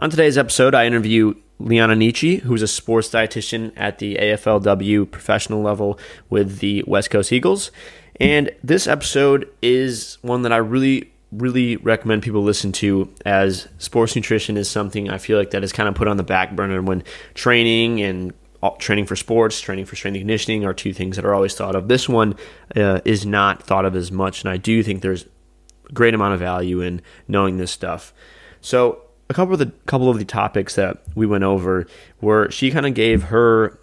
On today's episode, I interview Liana Nietzsche, who's a sports dietitian at the AFLW professional level with the West Coast Eagles. And this episode is one that I really, really recommend people listen to as sports nutrition is something I feel like that is kind of put on the back burner when training and training for sports, training for strength and conditioning are two things that are always thought of. This one uh, is not thought of as much, and I do think there's a great amount of value in knowing this stuff. So a couple of the couple of the topics that we went over were she kind of gave her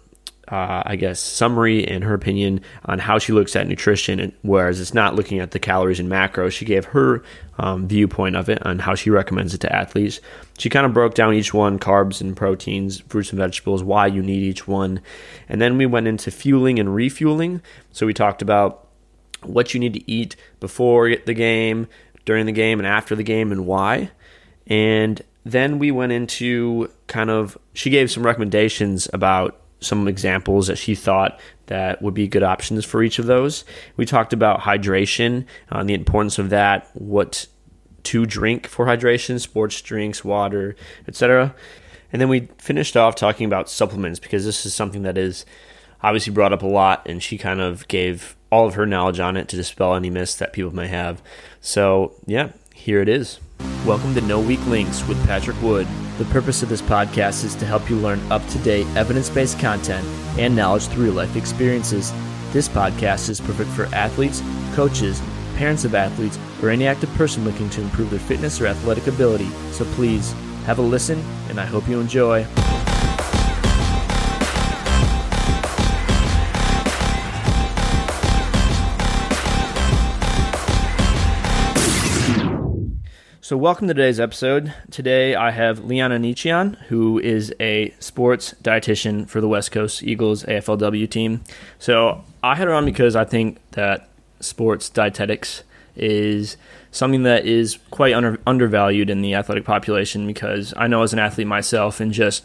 uh, I guess summary and her opinion on how she looks at nutrition, and whereas it's not looking at the calories and macros, she gave her um, viewpoint of it on how she recommends it to athletes. She kind of broke down each one carbs and proteins, fruits and vegetables, why you need each one. And then we went into fueling and refueling. So we talked about what you need to eat before the game, during the game, and after the game, and why. And then we went into kind of she gave some recommendations about some examples that she thought that would be good options for each of those. We talked about hydration uh, the importance of that, what to drink for hydration, sports drinks, water, etc. And then we finished off talking about supplements because this is something that is obviously brought up a lot, and she kind of gave all of her knowledge on it to dispel any myths that people may have. So, yeah, here it is. Welcome to No Weak Links with Patrick Wood. The purpose of this podcast is to help you learn up to date, evidence based content and knowledge through life experiences. This podcast is perfect for athletes, coaches, parents of athletes, or any active person looking to improve their fitness or athletic ability. So please have a listen, and I hope you enjoy. So, welcome to today's episode. Today, I have Liana on, who is a sports dietitian for the West Coast Eagles AFLW team. So, I had her on because I think that sports dietetics is something that is quite under, undervalued in the athletic population because I know as an athlete myself, and just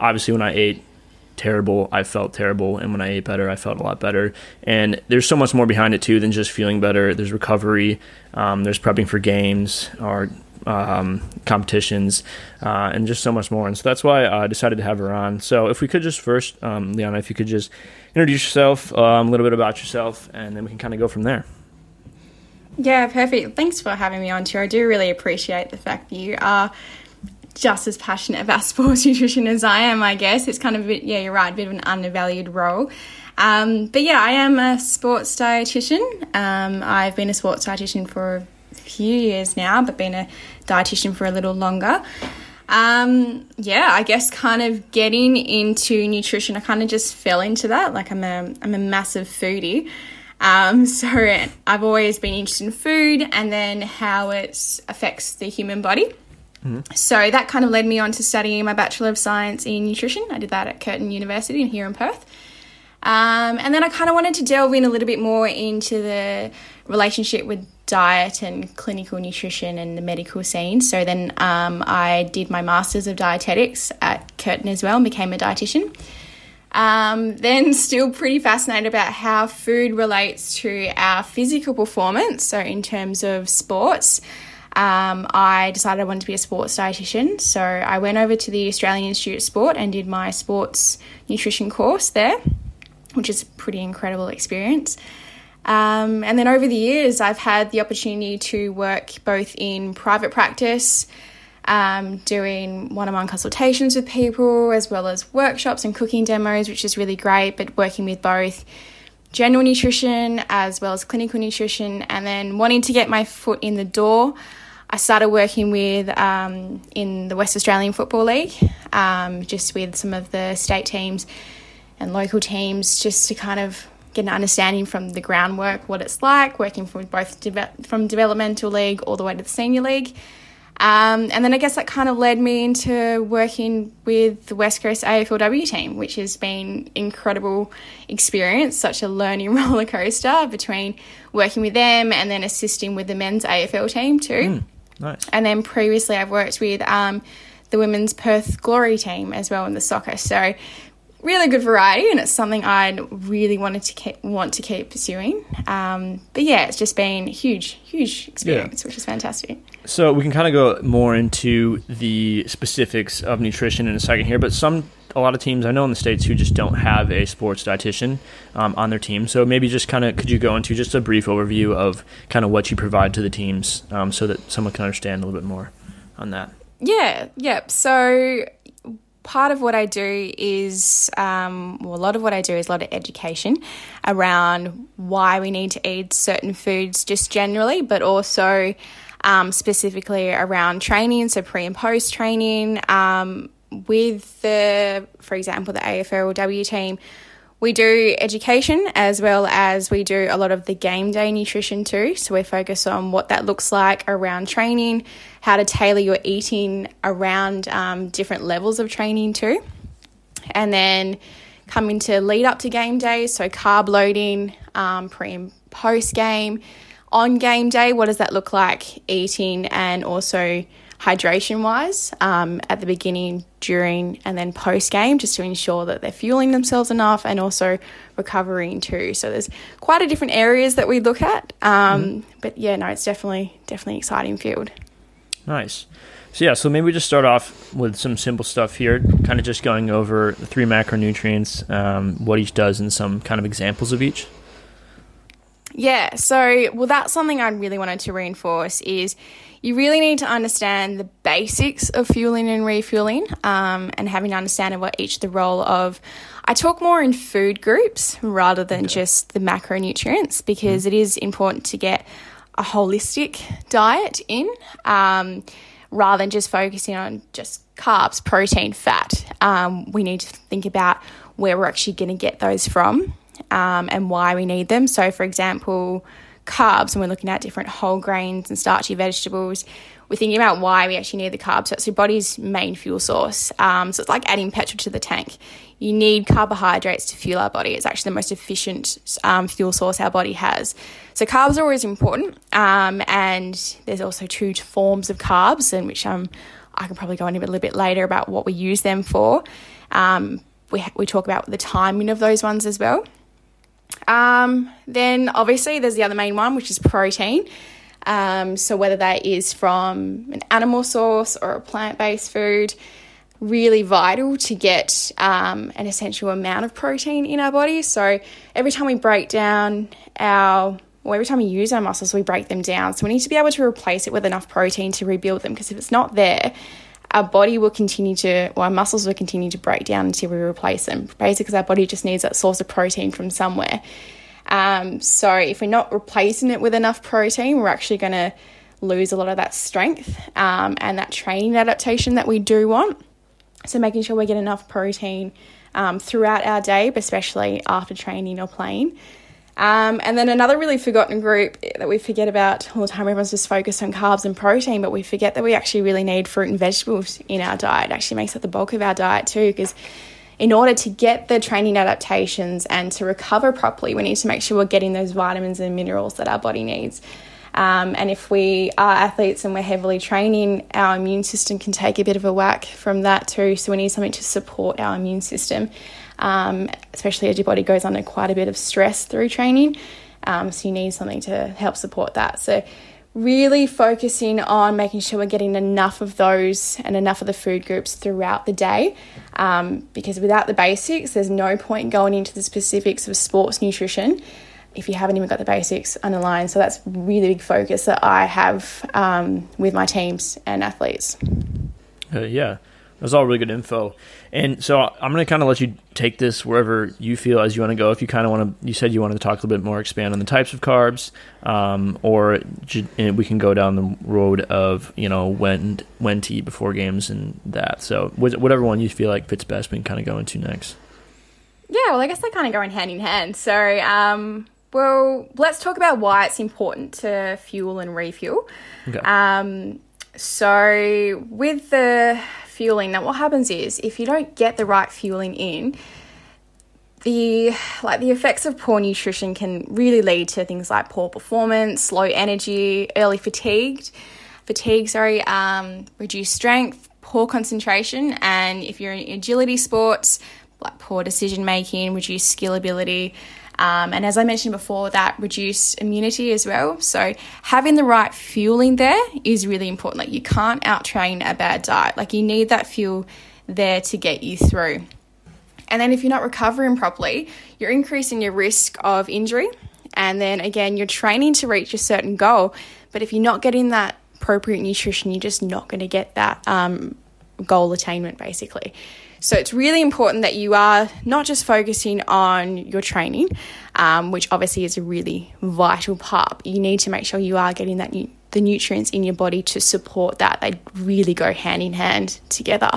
obviously when I ate terrible, I felt terrible, and when I ate better, I felt a lot better. And there's so much more behind it too than just feeling better. There's recovery, um, there's prepping for games or um, competitions, uh, and just so much more. And so that's why I decided to have her on. So if we could just first, um, Liana, if you could just introduce yourself, um, a little bit about yourself, and then we can kind of go from there. Yeah, perfect. Thanks for having me on too. I do really appreciate the fact that you are just as passionate about sports nutrition as I am, I guess. It's kind of bit, yeah, you're right, a bit of an undervalued role. Um, but yeah, I am a sports dietitian. Um, I've been a sports dietitian for a few years now, but been a dietitian for a little longer. Um, yeah, I guess kind of getting into nutrition, I kind of just fell into that. Like I'm a, I'm a massive foodie. Um, so I've always been interested in food and then how it affects the human body. Mm-hmm. So that kind of led me on to studying my Bachelor of Science in Nutrition. I did that at Curtin University here in Perth. Um, and then I kind of wanted to delve in a little bit more into the relationship with diet and clinical nutrition and the medical scene. So then um, I did my Masters of Dietetics at Curtin as well and became a dietitian. Um, then, still pretty fascinated about how food relates to our physical performance. So, in terms of sports, um, I decided I wanted to be a sports dietitian. So I went over to the Australian Institute of Sport and did my sports nutrition course there, which is a pretty incredible experience. Um, and then over the years, I've had the opportunity to work both in private practice, um, doing one on one consultations with people, as well as workshops and cooking demos, which is really great, but working with both general nutrition as well as clinical nutrition, and then wanting to get my foot in the door. I started working with um, in the West Australian Football League, um, just with some of the state teams and local teams, just to kind of get an understanding from the groundwork what it's like working from both de- from developmental league all the way to the senior league. Um, and then I guess that kind of led me into working with the West Coast AFLW team, which has been incredible experience, such a learning roller coaster between working with them and then assisting with the men's AFL team too. Mm. Nice. And then previously, I've worked with um, the women's Perth Glory team as well in the soccer. So really good variety, and it's something I really wanted to keep, want to keep pursuing. Um, but yeah, it's just been a huge, huge experience, yeah. which is fantastic. So we can kind of go more into the specifics of nutrition in a second here, but some a lot of teams I know in the states who just don't have a sports dietitian um, on their team. So maybe just kind of could you go into just a brief overview of kind of what you provide to the teams, um, so that someone can understand a little bit more on that. Yeah. Yep. So part of what I do is, um, well, a lot of what I do is a lot of education around why we need to eat certain foods just generally, but also um, specifically around training, so pre and post training. Um, with the, for example, the AFLW team, we do education as well as we do a lot of the game day nutrition too. So we focus on what that looks like around training, how to tailor your eating around um, different levels of training too. And then coming to lead up to game day, so carb loading, um, pre and post game. On game day, what does that look like eating and also hydration wise um, at the beginning, during, and then post game, just to ensure that they're fueling themselves enough and also recovering too. So there's quite a different areas that we look at. Um, mm But yeah, no, it's definitely definitely exciting field. Nice. So yeah, so maybe we just start off with some simple stuff here, kind of just going over the three macronutrients, um, what each does, and some kind of examples of each. Yeah, so well, that's something I really wanted to reinforce is you really need to understand the basics of fueling and refueling um, and having an understanding of what each the role of. I talk more in food groups rather than okay. just the macronutrients because mm. it is important to get a holistic diet in um, rather than just focusing on just carbs, protein, fat. Um, we need to think about where we're actually going to get those from um, and why we need them. So, for example, carbs, and we're looking at different whole grains and starchy vegetables, we're thinking about why we actually need the carbs. So it's your body's main fuel source. Um, so it's like adding petrol to the tank. You need carbohydrates to fuel our body. It's actually the most efficient um, fuel source our body has. So carbs are always important. Um, and there's also two forms of carbs, and which um, I can probably go into a little bit later about what we use them for. Um, we, we talk about the timing of those ones as well. Um, then obviously there's the other main one, which is protein. Um, so whether that is from an animal source or a plant-based food, really vital to get um, an essential amount of protein in our body. So every time we break down our or every time we use our muscles, we break them down. So we need to be able to replace it with enough protein to rebuild them because if it's not there, our body will continue to, or our muscles will continue to break down until we replace them. Basically, because our body just needs that source of protein from somewhere. Um, so if we're not replacing it with enough protein, we're actually going to lose a lot of that strength um, and that training adaptation that we do want. So making sure we get enough protein um, throughout our day, but especially after training or playing. Um, and then another really forgotten group that we forget about all the time, everyone's just focused on carbs and protein, but we forget that we actually really need fruit and vegetables in our diet. It actually makes up the bulk of our diet too, because in order to get the training adaptations and to recover properly, we need to make sure we're getting those vitamins and minerals that our body needs. Um, and if we are athletes and we're heavily training, our immune system can take a bit of a whack from that too. So we need something to support our immune system um, especially as your body goes under quite a bit of stress through training. Um, so you need something to help support that. So really focusing on making sure we're getting enough of those and enough of the food groups throughout the day um, because without the basics there's no point going into the specifics of sports nutrition if you haven't even got the basics underlined so that's really big focus that i have um, with my teams and athletes uh, yeah that's all really good info. And so I'm going to kind of let you take this wherever you feel as you want to go. If you kind of want to, you said you wanted to talk a little bit more, expand on the types of carbs, um, or we can go down the road of you know when when to eat before games and that. So whatever one you feel like fits best, we can kind of go into next. Yeah, well, I guess they kind of go in hand in hand. So, um, well, let's talk about why it's important to fuel and refuel. Okay. Um, so with the fueling. Now, what happens is if you don't get the right fueling in, the like the effects of poor nutrition can really lead to things like poor performance, low energy, early fatigued, fatigue, sorry, um, reduced strength, poor concentration, and if you're in agility sports, like poor decision making, reduced skill ability. Um, and as I mentioned before, that reduced immunity as well. So having the right fueling there is really important. Like you can't out train a bad diet. Like you need that fuel there to get you through. And then if you're not recovering properly, you're increasing your risk of injury. And then again, you're training to reach a certain goal. But if you're not getting that appropriate nutrition, you're just not going to get that um, goal attainment basically. So it's really important that you are not just focusing on your training, um, which obviously is a really vital part. You need to make sure you are getting that nu- the nutrients in your body to support that. They really go hand in hand together.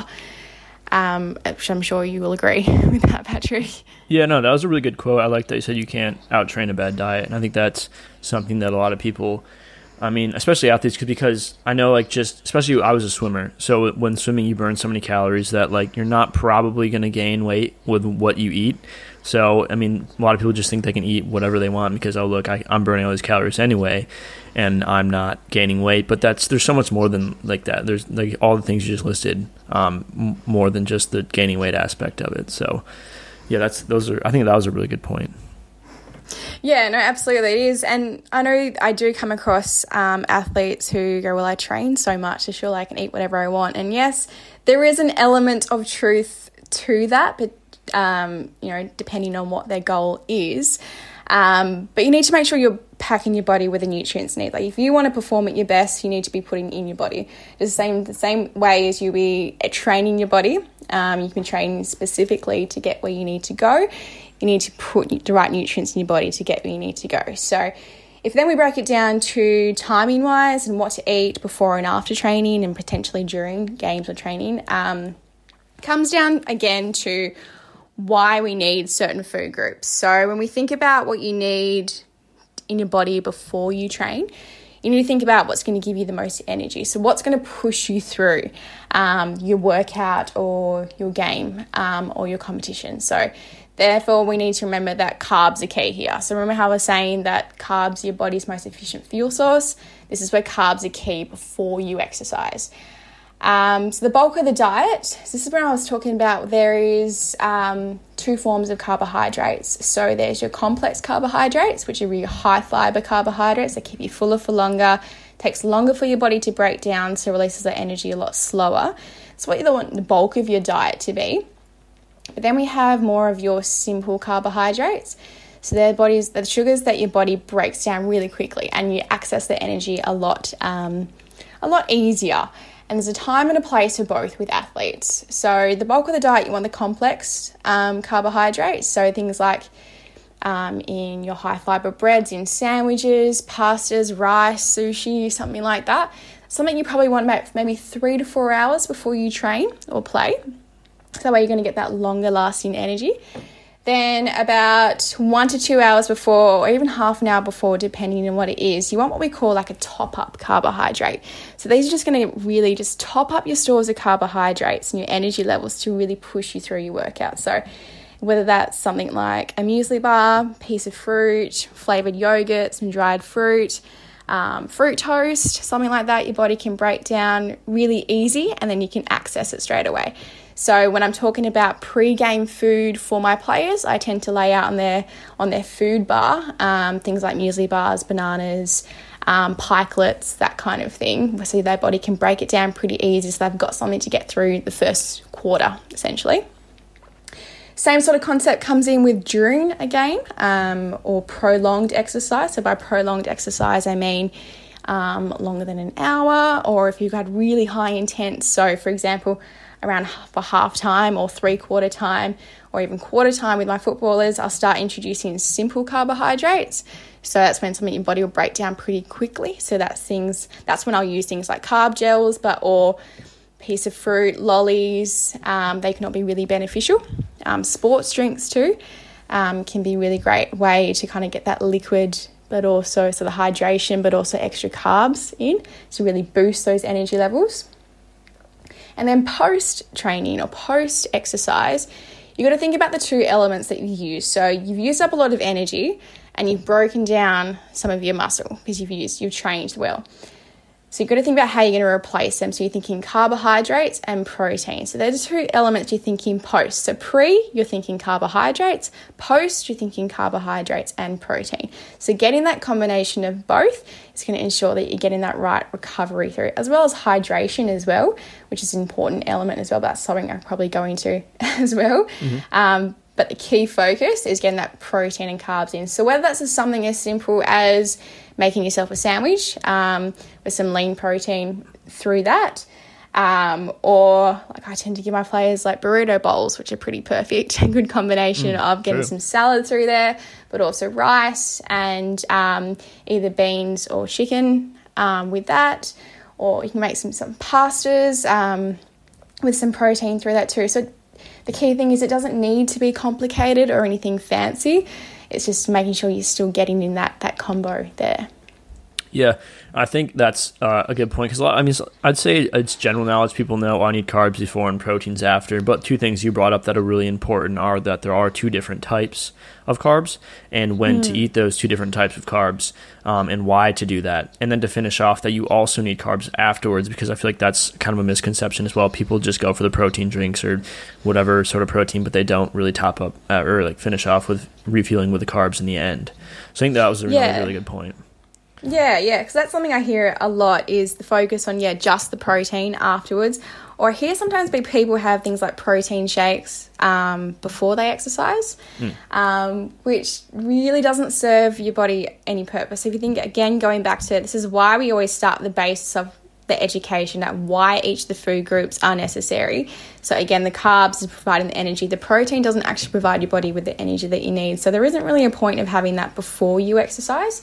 Um, which I'm sure you will agree with that, Patrick. Yeah, no, that was a really good quote. I like that you said you can't out train a bad diet, and I think that's something that a lot of people I mean, especially athletes, because I know, like, just especially I was a swimmer, so when swimming, you burn so many calories that like you're not probably going to gain weight with what you eat. So, I mean, a lot of people just think they can eat whatever they want because oh look, I, I'm burning all these calories anyway, and I'm not gaining weight. But that's there's so much more than like that. There's like all the things you just listed, um, more than just the gaining weight aspect of it. So, yeah, that's those are. I think that was a really good point. Yeah, no, absolutely it is. And I know I do come across um, athletes who go, Well, I train so much, so sure I can eat whatever I want. And yes, there is an element of truth to that, but, um, you know, depending on what their goal is. Um, but you need to make sure you're packing your body with the nutrients need. Like if you want to perform at your best, you need to be putting in your body. the same the same way as you be training your body. Um, you can train specifically to get where you need to go you need to put the right nutrients in your body to get where you need to go. So, if then we break it down to timing wise and what to eat before and after training and potentially during games or training, um, comes down again to why we need certain food groups. So, when we think about what you need in your body before you train, you need to think about what's going to give you the most energy. So, what's going to push you through um, your workout or your game um, or your competition. So, Therefore, we need to remember that carbs are key here. So, remember how I was saying that carbs are your body's most efficient fuel source? This is where carbs are key before you exercise. Um, so, the bulk of the diet, this is where I was talking about, there is um, two forms of carbohydrates. So, there's your complex carbohydrates, which are your high fiber carbohydrates that keep you fuller for longer, takes longer for your body to break down, so releases that energy a lot slower. So, what you want the bulk of your diet to be. But then we have more of your simple carbohydrates. So they're bodies, the sugars that your body breaks down really quickly, and you access the energy a lot, um, a lot easier. And there's a time and a place for both with athletes. So the bulk of the diet, you want the complex um, carbohydrates. So things like um, in your high fiber breads, in sandwiches, pastas, rice, sushi, something like that. Something you probably want maybe three to four hours before you train or play. So that way you're going to get that longer lasting energy. Then, about one to two hours before, or even half an hour before, depending on what it is, you want what we call like a top up carbohydrate. So, these are just going to really just top up your stores of carbohydrates and your energy levels to really push you through your workout. So, whether that's something like a muesli bar, piece of fruit, flavored yogurt, some dried fruit, um, fruit toast, something like that, your body can break down really easy and then you can access it straight away. So when I'm talking about pre-game food for my players, I tend to lay out on their on their food bar um, things like muesli bars, bananas, um, pikelets, that kind of thing. So their body can break it down pretty easy, so they've got something to get through the first quarter, essentially. Same sort of concept comes in with during a game um, or prolonged exercise. So by prolonged exercise, I mean um, longer than an hour, or if you've had really high intense. So, for example, around for half time or three quarter time or even quarter time with my footballers, I'll start introducing simple carbohydrates. So that's when something your body will break down pretty quickly. So that's things that's when I'll use things like carb gels, but or piece of fruit, lollies. Um, they can all be really beneficial. Um, sports drinks too um, can be a really great way to kind of get that liquid, but also so the hydration, but also extra carbs in to really boost those energy levels. And then post training or post exercise, you've got to think about the two elements that you use. So you've used up a lot of energy and you've broken down some of your muscle because you've used, you've trained well. So you've got to think about how you're going to replace them. So you're thinking carbohydrates and protein. So those are two elements you're thinking post. So pre, you're thinking carbohydrates. Post, you're thinking carbohydrates and protein. So getting that combination of both is going to ensure that you're getting that right recovery through, as well as hydration as well, which is an important element as well. That's something I'm probably going to as well. Mm-hmm. Um, but the key focus is getting that protein and carbs in. So whether that's something as simple as making yourself a sandwich um, with some lean protein through that. Um, or like I tend to give my players like burrito bowls, which are pretty perfect, a good combination mm, of getting true. some salad through there, but also rice and um, either beans or chicken um, with that, or you can make some some pastas um, with some protein through that too. So the key thing is it doesn't need to be complicated or anything fancy. It's just making sure you're still getting in that that combo there. Yeah, I think that's uh, a good point because I mean I'd say it's general knowledge. People know I need carbs before and proteins after. But two things you brought up that are really important are that there are two different types of carbs and when mm. to eat those two different types of carbs um, and why to do that. And then to finish off that you also need carbs afterwards because I feel like that's kind of a misconception as well. People just go for the protein drinks or whatever sort of protein, but they don't really top up uh, or like finish off with refueling with the carbs in the end. So I think that was a really, yeah. really good point. Yeah, yeah, because that's something I hear a lot is the focus on yeah just the protein afterwards. Or I hear sometimes people have things like protein shakes um, before they exercise, mm. um, which really doesn't serve your body any purpose. If you think again, going back to this is why we always start the basis of the education at why each of the food groups are necessary. So again, the carbs is providing the energy. The protein doesn't actually provide your body with the energy that you need. So there isn't really a point of having that before you exercise.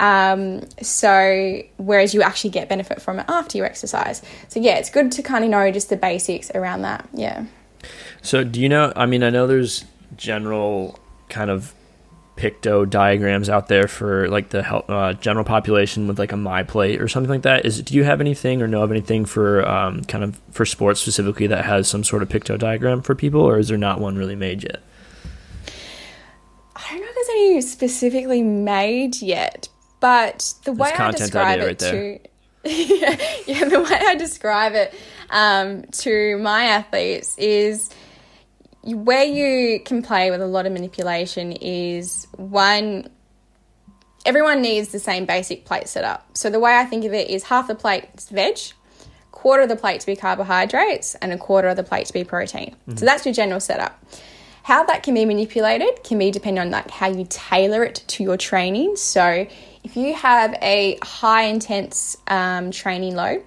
Um, so, whereas you actually get benefit from it after you exercise. So, yeah, it's good to kind of know just the basics around that. Yeah. So, do you know? I mean, I know there's general kind of picto diagrams out there for like the uh, general population with like a MyPlate or something like that. Is do you have anything or know of anything for um, kind of for sports specifically that has some sort of picto diagram for people, or is there not one really made yet? I don't know if there's any specifically made yet, but the way I describe it right to yeah, yeah, the way I describe it um, to my athletes is where you can play with a lot of manipulation is one everyone needs the same basic plate setup. So the way I think of it is half the plate is veg, quarter of the plate to be carbohydrates, and a quarter of the plate to be protein. Mm-hmm. So that's your general setup. How that can be manipulated can be depending on like how you tailor it to your training. So if you have a high intense um, training load,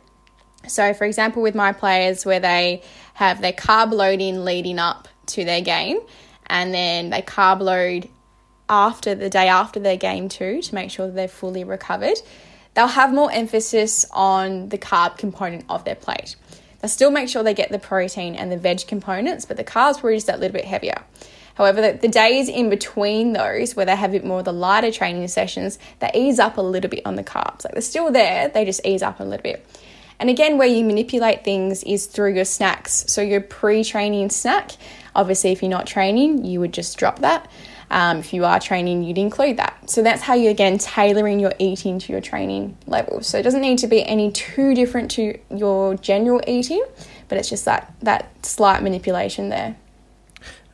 so for example, with my players where they have their carb loading leading up to their game, and then they carb load after the day after their game too to make sure that they're fully recovered, they'll have more emphasis on the carb component of their plate. They'll still make sure they get the protein and the veg components, but the carbs were just that little bit heavier. However, the, the days in between those where they have a bit more of the lighter training sessions, they ease up a little bit on the carbs. Like they're still there, they just ease up a little bit. And again, where you manipulate things is through your snacks. So your pre-training snack, obviously, if you're not training, you would just drop that. Um, if you are training, you'd include that. So that's how you again tailoring your eating to your training level. So it doesn't need to be any too different to your general eating, but it's just that that slight manipulation there.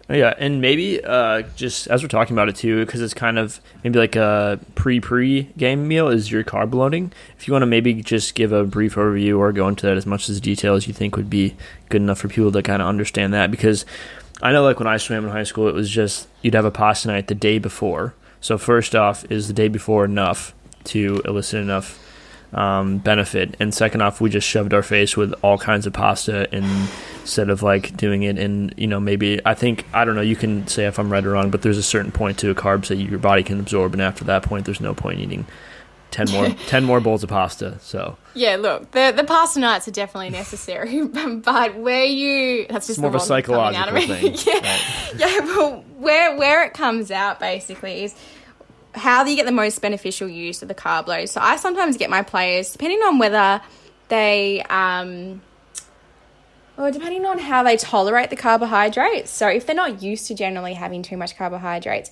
Yeah, and maybe uh, just as we're talking about it too, because it's kind of maybe like a pre-pre game meal is your carb loading. If you want to maybe just give a brief overview or go into that as much as detail as you think would be good enough for people to kind of understand that, because I know like when I swam in high school, it was just you'd have a pasta night the day before. So first off, is the day before enough to elicit enough um, benefit, and second off, we just shoved our face with all kinds of pasta instead of like doing it in you know maybe I think I don't know you can say if I'm right or wrong but there's a certain point to a carbs that your body can absorb and after that point there's no point eating 10 more 10 more bowls of pasta so. Yeah look the the pasta nights are definitely necessary but where you that's just more of a psychological thing yeah. right. yeah well where where it comes out basically is how do you get the most beneficial use of the carb load so I sometimes get my players depending on whether they um well, depending on how they tolerate the carbohydrates. So, if they're not used to generally having too much carbohydrates,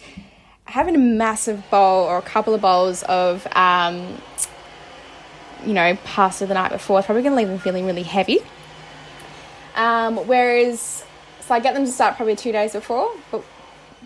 having a massive bowl or a couple of bowls of um, you know, pasta the night before, it's probably going to leave them feeling really heavy. Um, whereas, so I get them to start probably two days before, but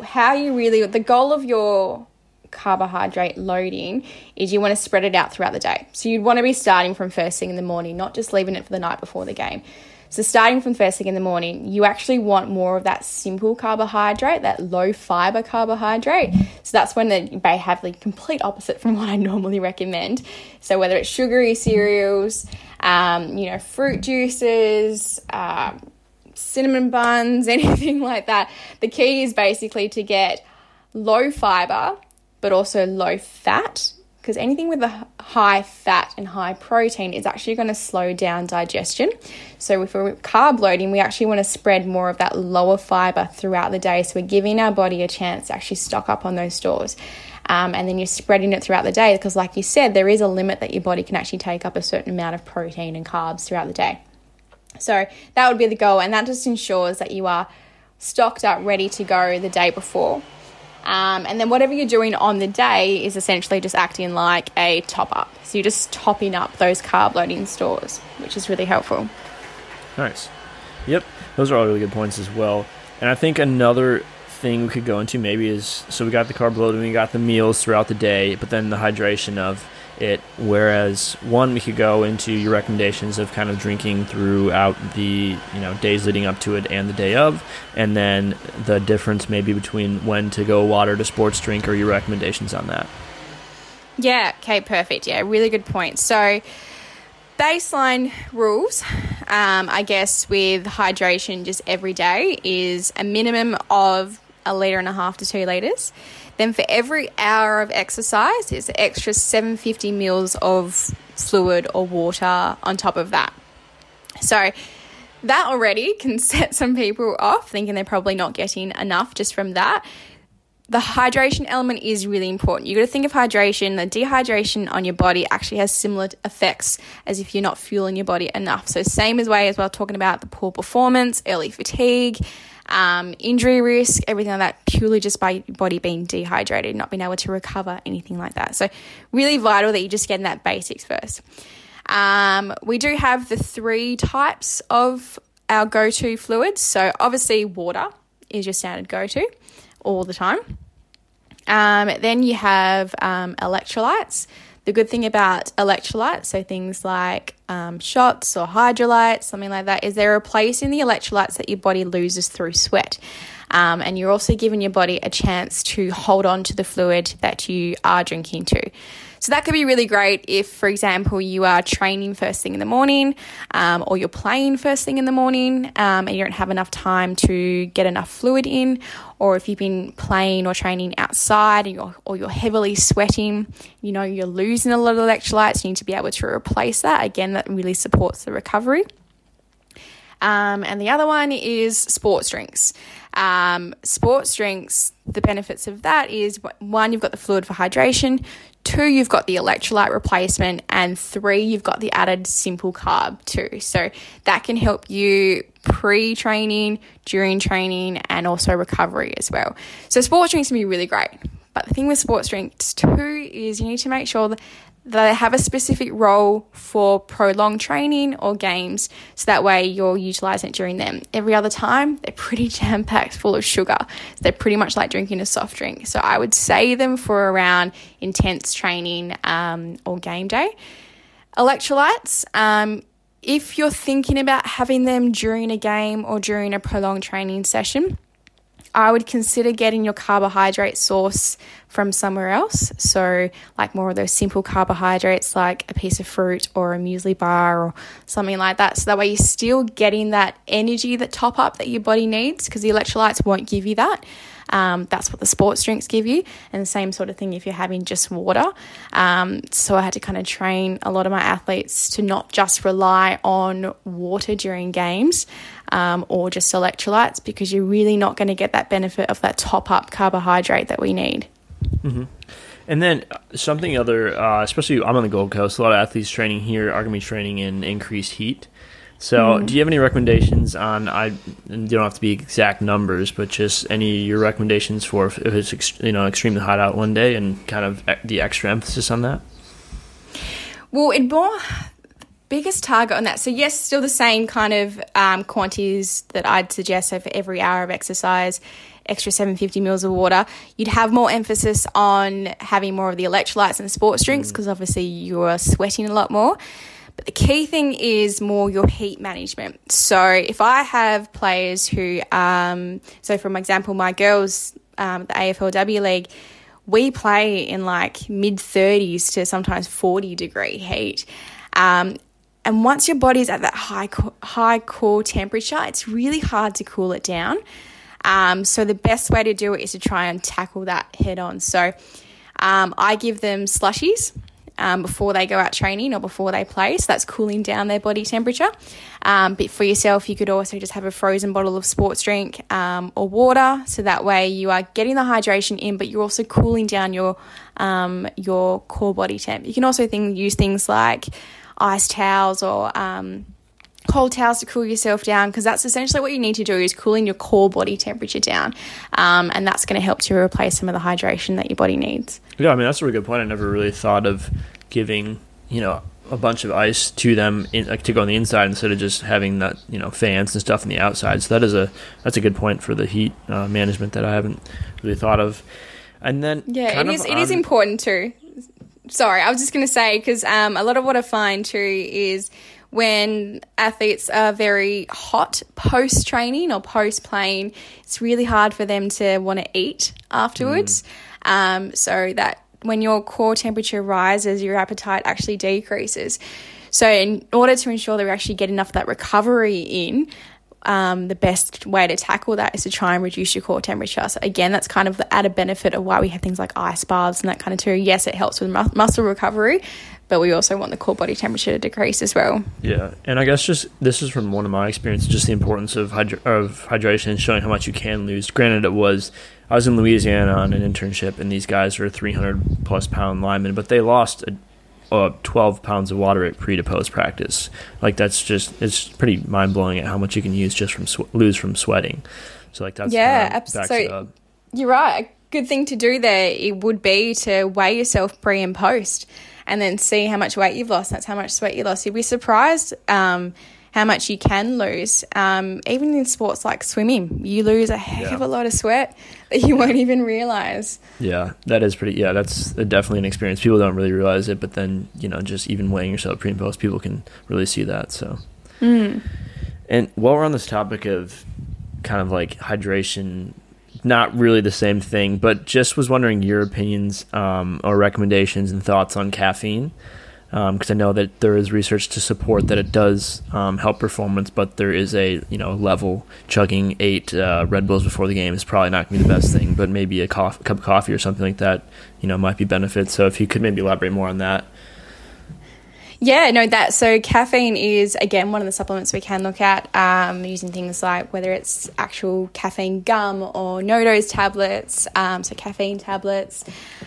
how you really, the goal of your carbohydrate loading is you want to spread it out throughout the day. So you'd want to be starting from first thing in the morning, not just leaving it for the night before the game. So starting from first thing in the morning, you actually want more of that simple carbohydrate, that low fiber carbohydrate. So that's when they have the complete opposite from what I normally recommend. So whether it's sugary cereals, um, you know, fruit juices, um, cinnamon buns, anything like that. The key is basically to get low fiber, but also low fat because anything with a high fat and high protein is actually going to slow down digestion. So, if we're carb loading, we actually want to spread more of that lower fiber throughout the day. So, we're giving our body a chance to actually stock up on those stores. Um, and then you're spreading it throughout the day because, like you said, there is a limit that your body can actually take up a certain amount of protein and carbs throughout the day. So, that would be the goal, and that just ensures that you are stocked up, ready to go the day before. Um, and then whatever you're doing on the day is essentially just acting like a top up. So you're just topping up those carb loading stores, which is really helpful. Nice. Yep, those are all really good points as well. And I think another thing we could go into maybe is so we got the carb loading, we got the meals throughout the day, but then the hydration of it. Whereas one, we could go into your recommendations of kind of drinking throughout the you know days leading up to it and the day of, and then the difference maybe between when to go water to sports drink or your recommendations on that. Yeah. Okay. Perfect. Yeah. Really good point. So baseline rules, um, I guess, with hydration just every day is a minimum of a litre and a half to two litres. Then for every hour of exercise, it's an extra 750 mils of fluid or water on top of that. So that already can set some people off thinking they're probably not getting enough just from that. The hydration element is really important. You've got to think of hydration. The dehydration on your body actually has similar effects as if you're not fueling your body enough. So same as way as well talking about the poor performance, early fatigue, um, injury risk, everything like that, purely just by body being dehydrated, not being able to recover, anything like that. So, really vital that you just get in that basics first. Um, we do have the three types of our go to fluids. So, obviously, water is your standard go to all the time. Um, then you have um, electrolytes. The good thing about electrolytes, so things like um, shots or Hydralytes, something like that, is they're replacing the electrolytes that your body loses through sweat. Um, and you're also giving your body a chance to hold on to the fluid that you are drinking to. So that could be really great if, for example, you are training first thing in the morning um, or you're playing first thing in the morning um, and you don't have enough time to get enough fluid in, or if you've been playing or training outside and you're, or you're heavily sweating, you know, you're losing a lot of electrolytes, you need to be able to replace that. Again, that really supports the recovery. Um, and the other one is sports drinks. Um, sports drinks, the benefits of that is one, you've got the fluid for hydration, two, you've got the electrolyte replacement, and three, you've got the added simple carb too. So that can help you pre training, during training, and also recovery as well. So sports drinks can be really great. But the thing with sports drinks too is you need to make sure that they have a specific role for prolonged training or games, so that way you're utilizing it during them. Every other time, they're pretty jam packed full of sugar. They're pretty much like drinking a soft drink. So I would say them for around intense training um, or game day. Electrolytes, um, if you're thinking about having them during a game or during a prolonged training session, I would consider getting your carbohydrate source from somewhere else. So, like more of those simple carbohydrates, like a piece of fruit or a muesli bar or something like that. So that way you're still getting that energy, that top up that your body needs, because the electrolytes won't give you that. Um, that's what the sports drinks give you, and the same sort of thing if you're having just water. Um, so I had to kind of train a lot of my athletes to not just rely on water during games um, or just electrolytes because you're really not going to get that benefit of that top up carbohydrate that we need. Mm-hmm. And then uh, something other, uh, especially I'm on the Gold Coast, a lot of athletes training here are going to be training in increased heat. So, mm-hmm. do you have any recommendations on? I don't have to be exact numbers, but just any your recommendations for if it's you know extremely hot out one day and kind of the extra emphasis on that. Well, it more biggest target on that. So yes, still the same kind of um, quantities that I'd suggest. So for every hour of exercise, extra 750 mils of water. You'd have more emphasis on having more of the electrolytes and sports drinks because mm. obviously you're sweating a lot more. But the key thing is more your heat management. So if I have players who, um, so for example, my girls, um, the AFLW league, we play in like mid 30s to sometimes 40 degree heat. Um, and once your body's at that high high core temperature, it's really hard to cool it down. Um, so the best way to do it is to try and tackle that head on. So um, I give them slushies um, before they go out training or before they play. So that's cooling down their body temperature. Um, but for yourself, you could also just have a frozen bottle of sports drink um, or water. So that way you are getting the hydration in, but you're also cooling down your um, your core body temp. You can also think, use things like ice towels or um, cold towels to cool yourself down because that's essentially what you need to do is cooling your core body temperature down. Um, and that's going to help to replace some of the hydration that your body needs. Yeah i mean that's a really good point. I never really thought of giving you know a bunch of ice to them in, like, to go on the inside instead of just having that you know fans and stuff on the outside. So that is a that's a good point for the heat uh, management that i haven't really thought of. And then yeah it is on, it is important too sorry i was just going to say because um, a lot of what i find too is when athletes are very hot post training or post playing, it's really hard for them to want to eat afterwards. Mm. Um, so that when your core temperature rises, your appetite actually decreases. So, in order to ensure that we actually get enough of that recovery in, um, the best way to tackle that is to try and reduce your core temperature. So again, that's kind of the added benefit of why we have things like ice baths and that kind of too. Yes, it helps with mu- muscle recovery, but we also want the core body temperature to decrease as well. Yeah, and I guess just this is from one of my experiences, just the importance of hydra- of hydration and showing how much you can lose. Granted, it was I was in Louisiana on an internship, and these guys are 300 plus pound linemen, but they lost a, a 12 pounds of water at pre to post practice. Like that's just it's pretty mind blowing at how much you can use just from sw- lose from sweating. So like that's yeah, absolutely. So you're right. A good thing to do there it would be to weigh yourself pre and post and then see how much weight you've lost. That's how much sweat you lost. You'd be surprised um, how much you can lose. Um, even in sports like swimming, you lose a heck yeah. of a lot of sweat that you won't even realize. Yeah, that is pretty. Yeah, that's definitely an experience. People don't really realize it, but then you know, just even weighing yourself pre and post, people can really see that. So, mm. and while we're on this topic of kind of like hydration not really the same thing, but just was wondering your opinions um, or recommendations and thoughts on caffeine. Because um, I know that there is research to support that it does um, help performance, but there is a you know level chugging eight uh, Red Bulls before the game is probably not going to be the best thing. But maybe a cup of coffee or something like that, you know, might be benefit. So if you could maybe elaborate more on that. Yeah, no, that so caffeine is again one of the supplements we can look at um, using things like whether it's actual caffeine gum or No Doz tablets, um, so caffeine tablets.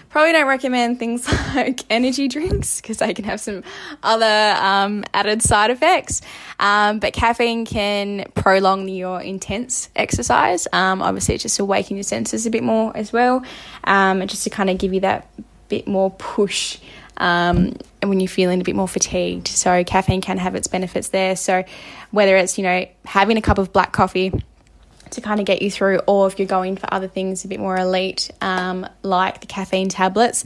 Probably don't recommend things like energy drinks because they can have some other um, added side effects. Um, but caffeine can prolong your intense exercise. Um, obviously, it's just to awaken your senses a bit more as well, um, and just to kind of give you that bit more push um, when you're feeling a bit more fatigued. So caffeine can have its benefits there. So whether it's, you know, having a cup of black coffee to kind of get you through, or if you're going for other things a bit more elite, um, like the caffeine tablets,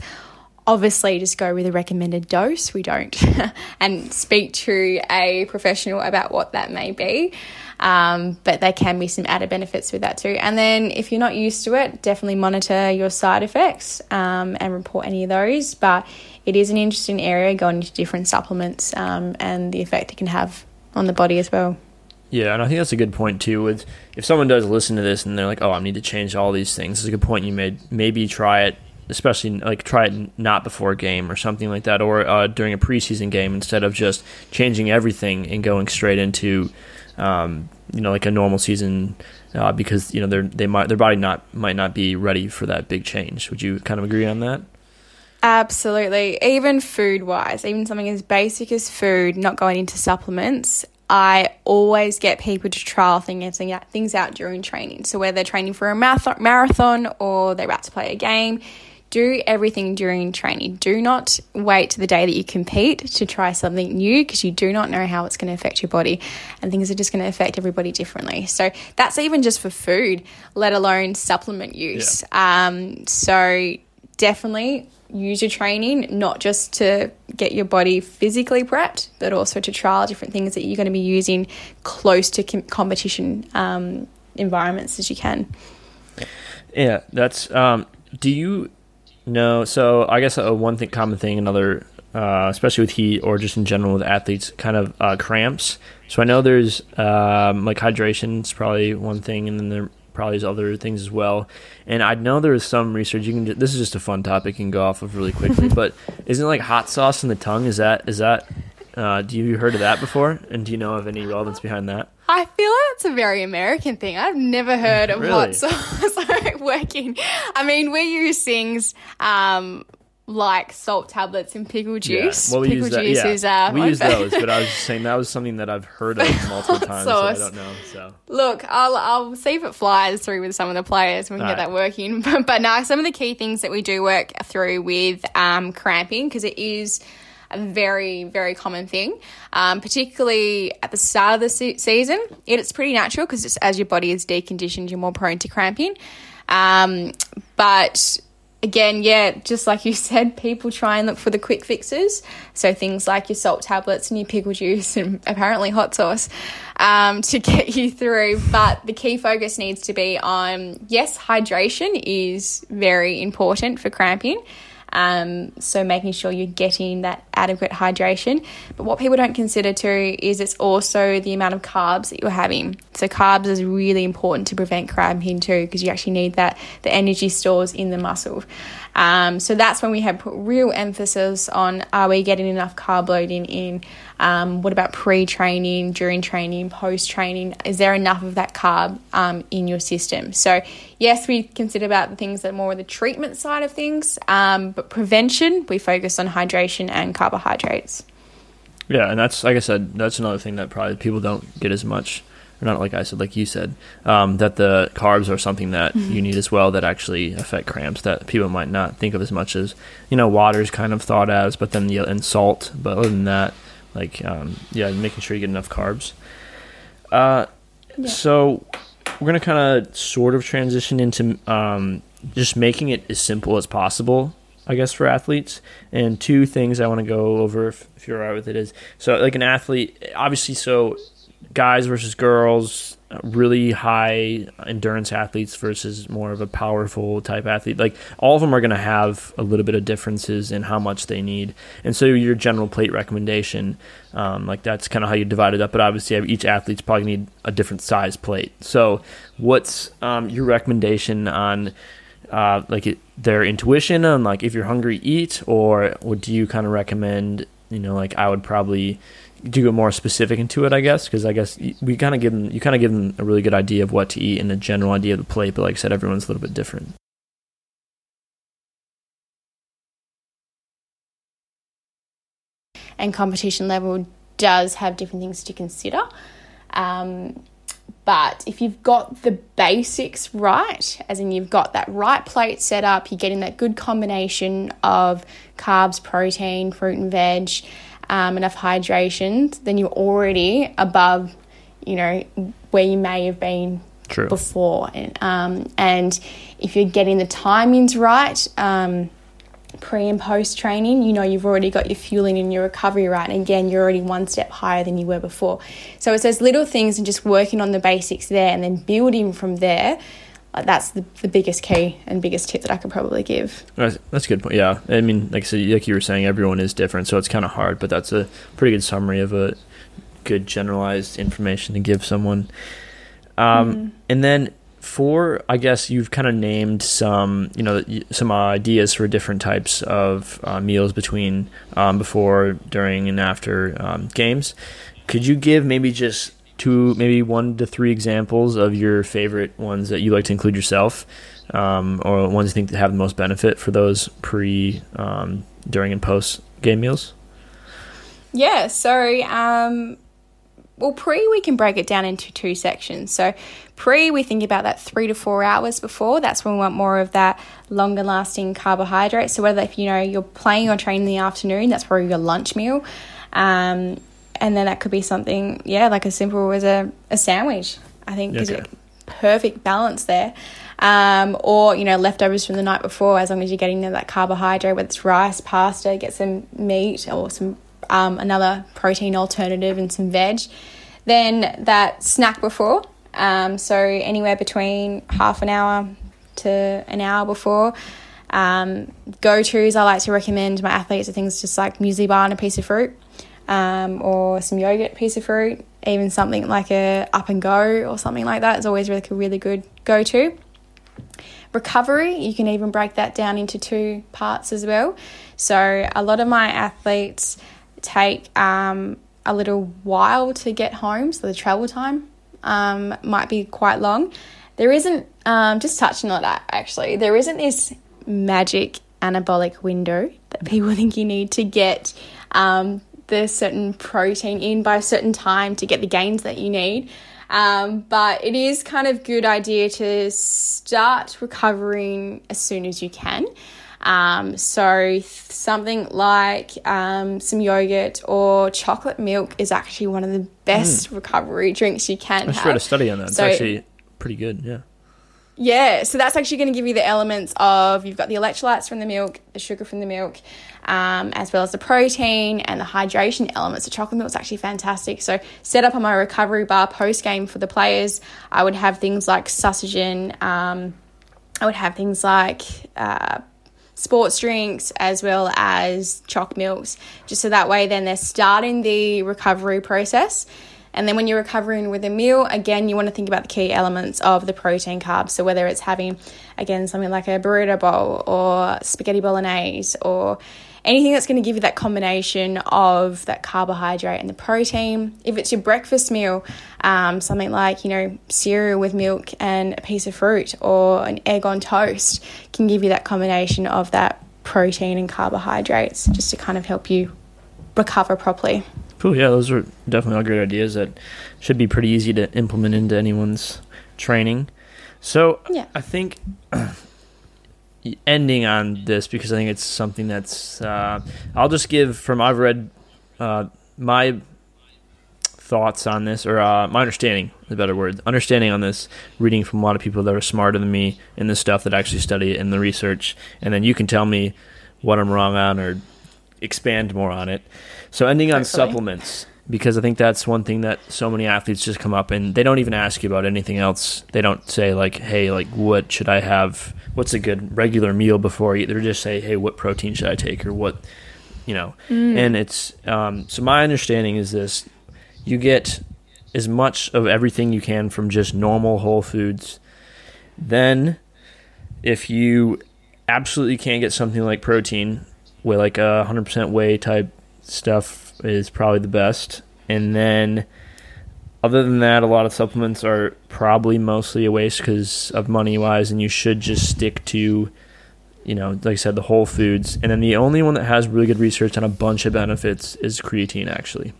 obviously just go with a recommended dose. We don't, and speak to a professional about what that may be. Um, but there can be some added benefits with that too. And then if you're not used to it, definitely monitor your side effects um, and report any of those. But it is an interesting area going into different supplements um, and the effect it can have on the body as well. Yeah, and I think that's a good point too. With if someone does listen to this and they're like, "Oh, I need to change all these things," it's a good point you made. Maybe try it, especially like try it not before a game or something like that, or uh, during a preseason game instead of just changing everything and going straight into, um, you know, like a normal season, uh, because you know they they might their body not might not be ready for that big change. Would you kind of agree on that? Absolutely. Even food wise, even something as basic as food, not going into supplements, I always get people to trial things out during training. So, whether they're training for a marathon or they're about to play a game, do everything during training. Do not wait to the day that you compete to try something new because you do not know how it's going to affect your body and things are just going to affect everybody differently. So that's even just for food, let alone supplement use. Yeah. Um, so definitely use your training not just to get your body physically prepped, but also to trial different things that you're going to be using close to com- competition um, environments as you can. Yeah, that's. Um, do you know? So I guess a one thing, common thing, another, uh, especially with heat or just in general with athletes, kind of uh, cramps. So I know there's um, like hydration is probably one thing, and then there probably there's other things as well. And I know there is some research. You can. This is just a fun topic. You can go off of really quickly. but isn't like hot sauce in the tongue? Is that is that? Uh, do you heard of that before? And do you know of any relevance behind that? I feel like it's a very American thing. I've never heard of really? hot sauce working. I mean, we use things um, like salt tablets and pickle juice. Yeah. Well, we pickle use that. juice Yeah. is uh, we use those, but I was just saying that was something that I've heard of multiple times. So I don't know. So Look, I'll, I'll see if it flies through with some of the players and we can get Alright. that working. But, but no, some of the key things that we do work through with um, cramping because it is a very, very common thing, um, particularly at the start of the se- season. It's pretty natural because as your body is deconditioned, you're more prone to cramping. Um, but again, yeah, just like you said, people try and look for the quick fixes. So things like your salt tablets and your pickle juice and apparently hot sauce um, to get you through. But the key focus needs to be on yes, hydration is very important for cramping. Um, so making sure you're getting that adequate hydration. But what people don't consider too is it's also the amount of carbs that you're having. So carbs is really important to prevent cramping too, because you actually need that the energy stores in the muscle. Um, so that's when we have put real emphasis on are we getting enough carb loading in? Um, what about pre-training, during training, post-training? Is there enough of that carb um, in your system? So yes, we consider about the things that are more of the treatment side of things, um, but prevention we focus on hydration and carbohydrates. yeah, and that's like I said, that's another thing that probably people don't get as much. Or not like I said, like you said, um, that the carbs are something that you need as well that actually affect cramps that people might not think of as much as you know water is kind of thought as, but then the and salt. But other than that, like um, yeah, making sure you get enough carbs. Uh, so we're gonna kind of sort of transition into um, just making it as simple as possible, I guess, for athletes. And two things I want to go over, if, if you're alright with it, is so like an athlete, obviously, so guys versus girls, really high endurance athletes versus more of a powerful type athlete. Like all of them are going to have a little bit of differences in how much they need. And so your general plate recommendation, um, like that's kind of how you divide it up. But obviously, each athlete's probably need a different size plate. So what's um, your recommendation on? Uh, like it, their intuition on like if you're hungry eat or what do you kind of recommend you know like i would probably do get more specific into it, I guess, because I guess we kind of give them, you kind of give them a really good idea of what to eat and a general idea of the plate. But like I said, everyone's a little bit different. and competition level does have different things to consider. Um, but if you've got the basics right, as in you've got that right plate set up, you're getting that good combination of carbs, protein, fruit and veg, um, enough hydration, then you're already above, you know, where you may have been True. before. And, um, and if you're getting the timings right, um, pre and post training, you know you've already got your fueling and your recovery right. And again, you're already one step higher than you were before. So it's those little things and just working on the basics there and then building from there. Like that's the, the biggest key and biggest tip that I could probably give. That's, that's a good point. Yeah, I mean, like I said, like you were saying, everyone is different, so it's kind of hard. But that's a pretty good summary of a good generalized information to give someone. Um, And then for, I guess you've kind of named some, you know, some ideas for different types of uh, meals between, um, before, during, and after um, games. Could you give maybe just two, maybe one to three examples of your favorite ones that you like to include yourself, um, or ones you think that have the most benefit for those pre, um, during, and post game meals? Yeah, so um, well, pre, we can break it down into two sections. So, pre, we think about that three to four hours before. That's when we want more of that longer lasting carbohydrate. So, whether if you know you're playing or training in the afternoon, that's probably your lunch meal. Um, and then that could be something, yeah, like as simple as a, a sandwich. I think okay. is a perfect balance there. Um, or you know leftovers from the night before, as long as you're getting that carbohydrate, whether it's rice, pasta, get some meat or some um, another protein alternative and some veg. Then that snack before, um, so anywhere between half an hour to an hour before. Um, go tos, I like to recommend my athletes are things just like muesli bar and a piece of fruit, um, or some yogurt, piece of fruit, even something like a up and go or something like that is always like a really good go to. Recovery, you can even break that down into two parts as well. So a lot of my athletes take um, a little while to get home, so the travel time um, might be quite long. There isn't, um, just touching on that actually, there isn't this magic anabolic window that people think you need to get um, the certain protein in by a certain time to get the gains that you need. Um, but it is kind of good idea to start recovering as soon as you can. Um, so something like um, some yogurt or chocolate milk is actually one of the best mm. recovery drinks you can. I just read a study on that. It's actually pretty good. Yeah. Yeah, so that's actually going to give you the elements of you've got the electrolytes from the milk, the sugar from the milk, um, as well as the protein and the hydration elements. The chocolate milk is actually fantastic. So, set up on my recovery bar post game for the players, I would have things like Sustagen, um, I would have things like uh, sports drinks as well as choc milks, just so that way then they're starting the recovery process. And then when you're recovering with a meal, again, you want to think about the key elements of the protein carbs. So whether it's having, again, something like a burrito bowl or spaghetti bolognese or anything that's going to give you that combination of that carbohydrate and the protein. If it's your breakfast meal, um, something like, you know, cereal with milk and a piece of fruit or an egg on toast can give you that combination of that protein and carbohydrates just to kind of help you recover properly. Cool. Yeah, those are definitely all great ideas that should be pretty easy to implement into anyone's training. So yeah. I think ending on this because I think it's something that's. Uh, I'll just give from I've read uh, my thoughts on this, or uh, my understanding, the better word, understanding on this, reading from a lot of people that are smarter than me in the stuff that actually study it in the research, and then you can tell me what I'm wrong on or expand more on it. So ending on supplements because I think that's one thing that so many athletes just come up and they don't even ask you about anything else. They don't say like, "Hey, like what should I have? What's a good regular meal before I eat?" They just say, "Hey, what protein should I take?" or what, you know. Mm. And it's um, so my understanding is this: you get as much of everything you can from just normal whole foods. Then, if you absolutely can't get something like protein, with like a hundred percent whey type stuff is probably the best. And then, other than that, a lot of supplements are probably mostly a waste because of money wise, and you should just stick to, you know, like I said, the whole foods. And then the only one that has really good research on a bunch of benefits is creatine, actually.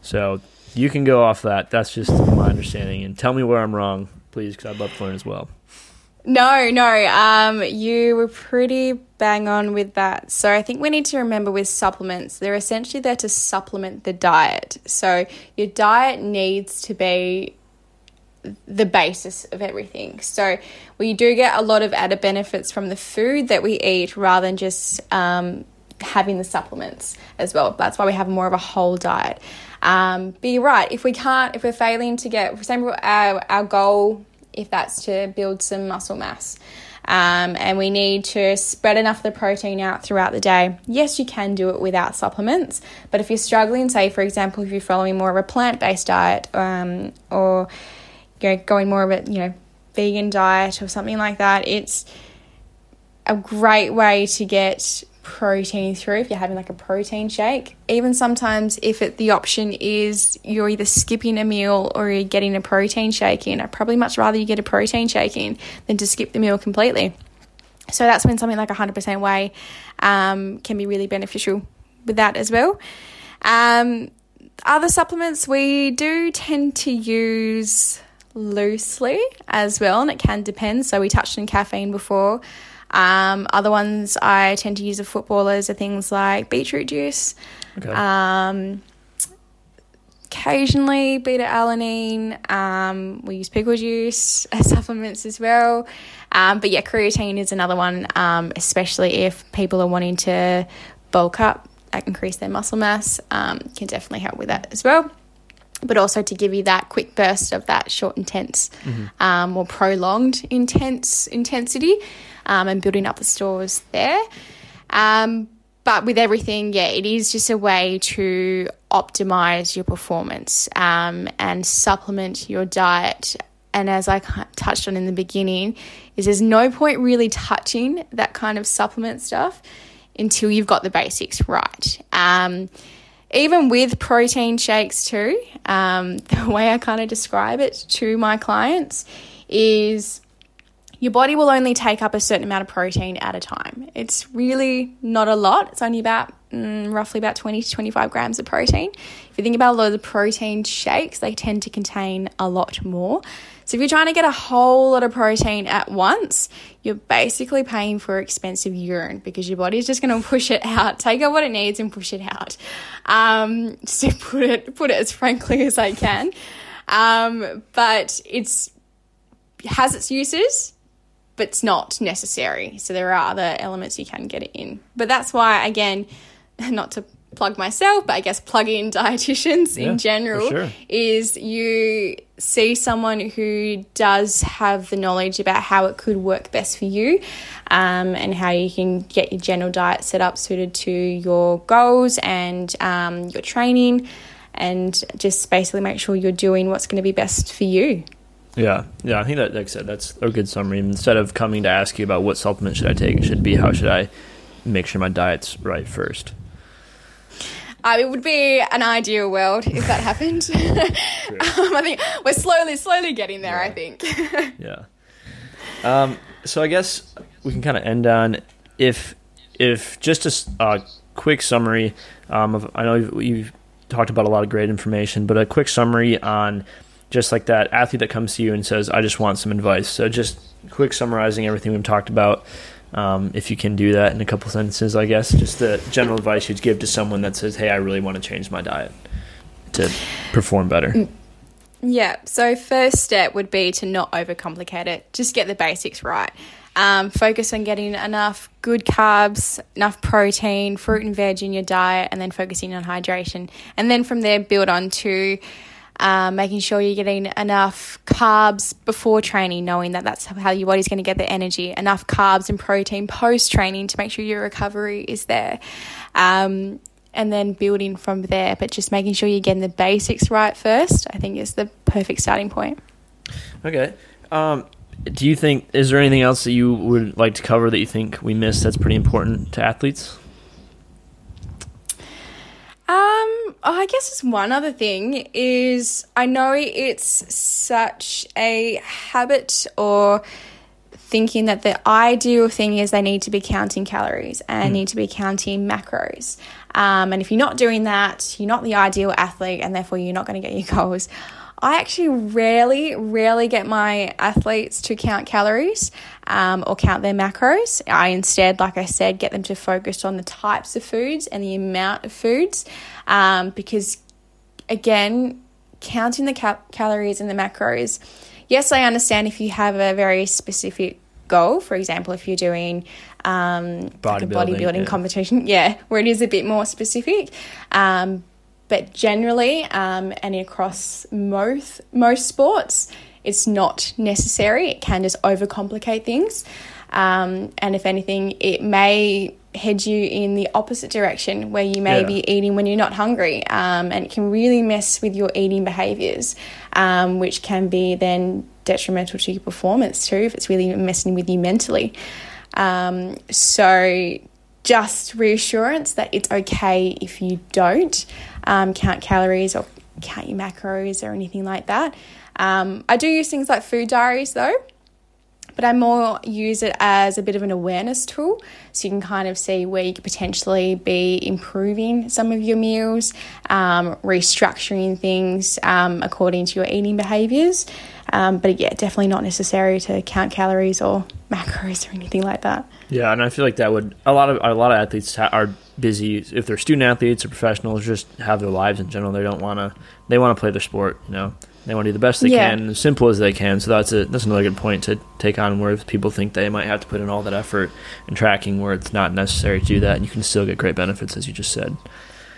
So you can go off that. That's just my understanding. And tell me where I'm wrong, please, because I'd love to learn as well. No, no. Um, you were pretty bang on with that. So I think we need to remember with supplements, they're essentially there to supplement the diet. So your diet needs to be the basis of everything. So we do get a lot of added benefits from the food that we eat rather than just um, having the supplements as well. That's why we have more of a whole diet. Um, but you're right. If we can't, if we're failing to get, for example, our, our goal if that's to build some muscle mass. Um, and we need to spread enough of the protein out throughout the day. Yes, you can do it without supplements, but if you're struggling, say for example, if you're following more of a plant-based diet um, or you know, going more of a you know vegan diet or something like that, it's a great way to get protein through if you're having like a protein shake. Even sometimes if it the option is you're either skipping a meal or you're getting a protein shake in, I'd probably much rather you get a protein shake in than to skip the meal completely. So that's when something like 100% whey um, can be really beneficial with that as well. Um, other supplements we do tend to use loosely as well, and it can depend. So we touched on caffeine before. Um, other ones I tend to use of footballers are things like beetroot juice. Okay. Um, occasionally beta alanine. Um, we use pickle juice as supplements as well. Um, but yeah, creatine is another one, um, especially if people are wanting to bulk up, that increase their muscle mass, um, can definitely help with that as well. But also to give you that quick burst of that short, intense, mm-hmm. Um, or prolonged intense intensity, um, and building up the stores there. Um, but with everything, yeah, it is just a way to optimize your performance um, and supplement your diet. And as I touched on in the beginning, is there's no point really touching that kind of supplement stuff until you've got the basics right. Um, even with protein shakes too, um, the way I kind of describe it to my clients is your body will only take up a certain amount of protein at a time. It's really not a lot. It's only about mm, roughly about 20 to 25 grams of protein. If you think about a lot of the protein shakes, they tend to contain a lot more. So if you're trying to get a whole lot of protein at once, you're basically paying for expensive urine because your body's just going to push it out, take out what it needs and push it out. Um, to put it put it as frankly as I can. Um, but it's has its uses but it's not necessary. So there are other elements you can get it in. But that's why, again, not to plug myself, but I guess plug in dietitians yeah, in general sure. is you see someone who does have the knowledge about how it could work best for you um, and how you can get your general diet set up suited to your goals and um, your training and just basically make sure you're doing what's going to be best for you. Yeah, yeah. I think that, like I said, that's a good summary. Instead of coming to ask you about what supplement should I take, it should be how should I make sure my diet's right first. Uh, it would be an ideal world if that happened. um, I think we're slowly, slowly getting there. Yeah. I think. yeah. Um, so I guess we can kind of end on if if just a uh, quick summary. Um, of, I know you've, you've talked about a lot of great information, but a quick summary on just like that athlete that comes to you and says, I just want some advice. So just quick summarizing everything we've talked about. Um, if you can do that in a couple sentences, I guess, just the general advice you'd give to someone that says, Hey, I really want to change my diet to perform better. Mm. Yeah. So, first step would be to not overcomplicate it, just get the basics right. Um, focus on getting enough good carbs, enough protein, fruit and veg in your diet, and then focusing on hydration. And then from there, build on to um, making sure you're getting enough carbs before training, knowing that that's how your body's going to get the energy, enough carbs and protein post training to make sure your recovery is there. Um, and then building from there, but just making sure you're getting the basics right first, I think is the perfect starting point. Okay. Um, do you think, is there anything else that you would like to cover that you think we missed that's pretty important to athletes? Um, I guess it's one other thing is I know it's such a habit or thinking that the ideal thing is they need to be counting calories and mm. need to be counting macros. Um, and if you're not doing that, you're not the ideal athlete and therefore you're not going to get your goals. I actually rarely, rarely get my athletes to count calories um, or count their macros. I instead, like I said, get them to focus on the types of foods and the amount of foods um, because, again, counting the cal- calories and the macros, yes, I understand if you have a very specific goal. For example, if you're doing um, bodybuilding, like a bodybuilding yeah. competition, yeah, where it is a bit more specific. Um, but generally, um, and across most most sports, it's not necessary. It can just overcomplicate things, um, and if anything, it may head you in the opposite direction where you may yeah. be eating when you're not hungry, um, and it can really mess with your eating behaviors, um, which can be then detrimental to your performance too if it's really messing with you mentally. Um, so just reassurance that it's okay if you don't um, count calories or count your macros or anything like that. Um, I do use things like food diaries though, but I more use it as a bit of an awareness tool. So you can kind of see where you could potentially be improving some of your meals, um, restructuring things um, according to your eating behaviors. Um, but yeah, definitely not necessary to count calories or macros or anything like that. Yeah, and I feel like that would a lot of a lot of athletes are busy if they're student athletes or professionals, just have their lives in general. They don't want to they want to play their sport, you know. They want to do the best they Yeah. can, as simple as they can. So that's a that's another good point to take on where people think they might have to put in all that effort and tracking where it's not necessary to do that and you can still get great benefits as you just said.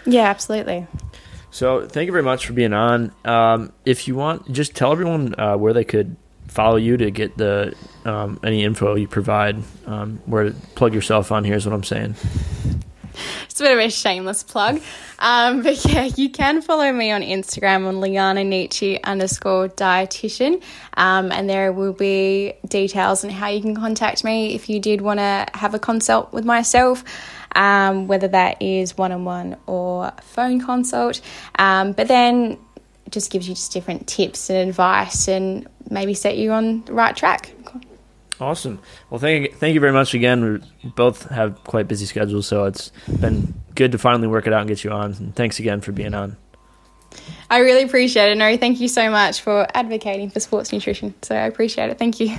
Yeah, absolutely. So thank you very much for being on. Um, if you want, just tell everyone uh, where they could follow you to get the um, any info you provide. Um, where to plug yourself on here is what I'm saying. It's a bit of a shameless plug. Um, but yeah, you can follow me on Instagram on Liana Nietzsche underscore dietitian. Um, and there will be details on how you can contact me if you did want to have a consult with myself. Um, whether that is one on one or phone consult. Um, but then it just gives you just different tips and advice and maybe set you on the right track. Awesome. Well, thank you, thank you very much again. We both have quite busy schedules, so it's been good to finally work it out and get you on. And thanks again for being on. I really appreciate it. No, thank you so much for advocating for sports nutrition. So I appreciate it. Thank you.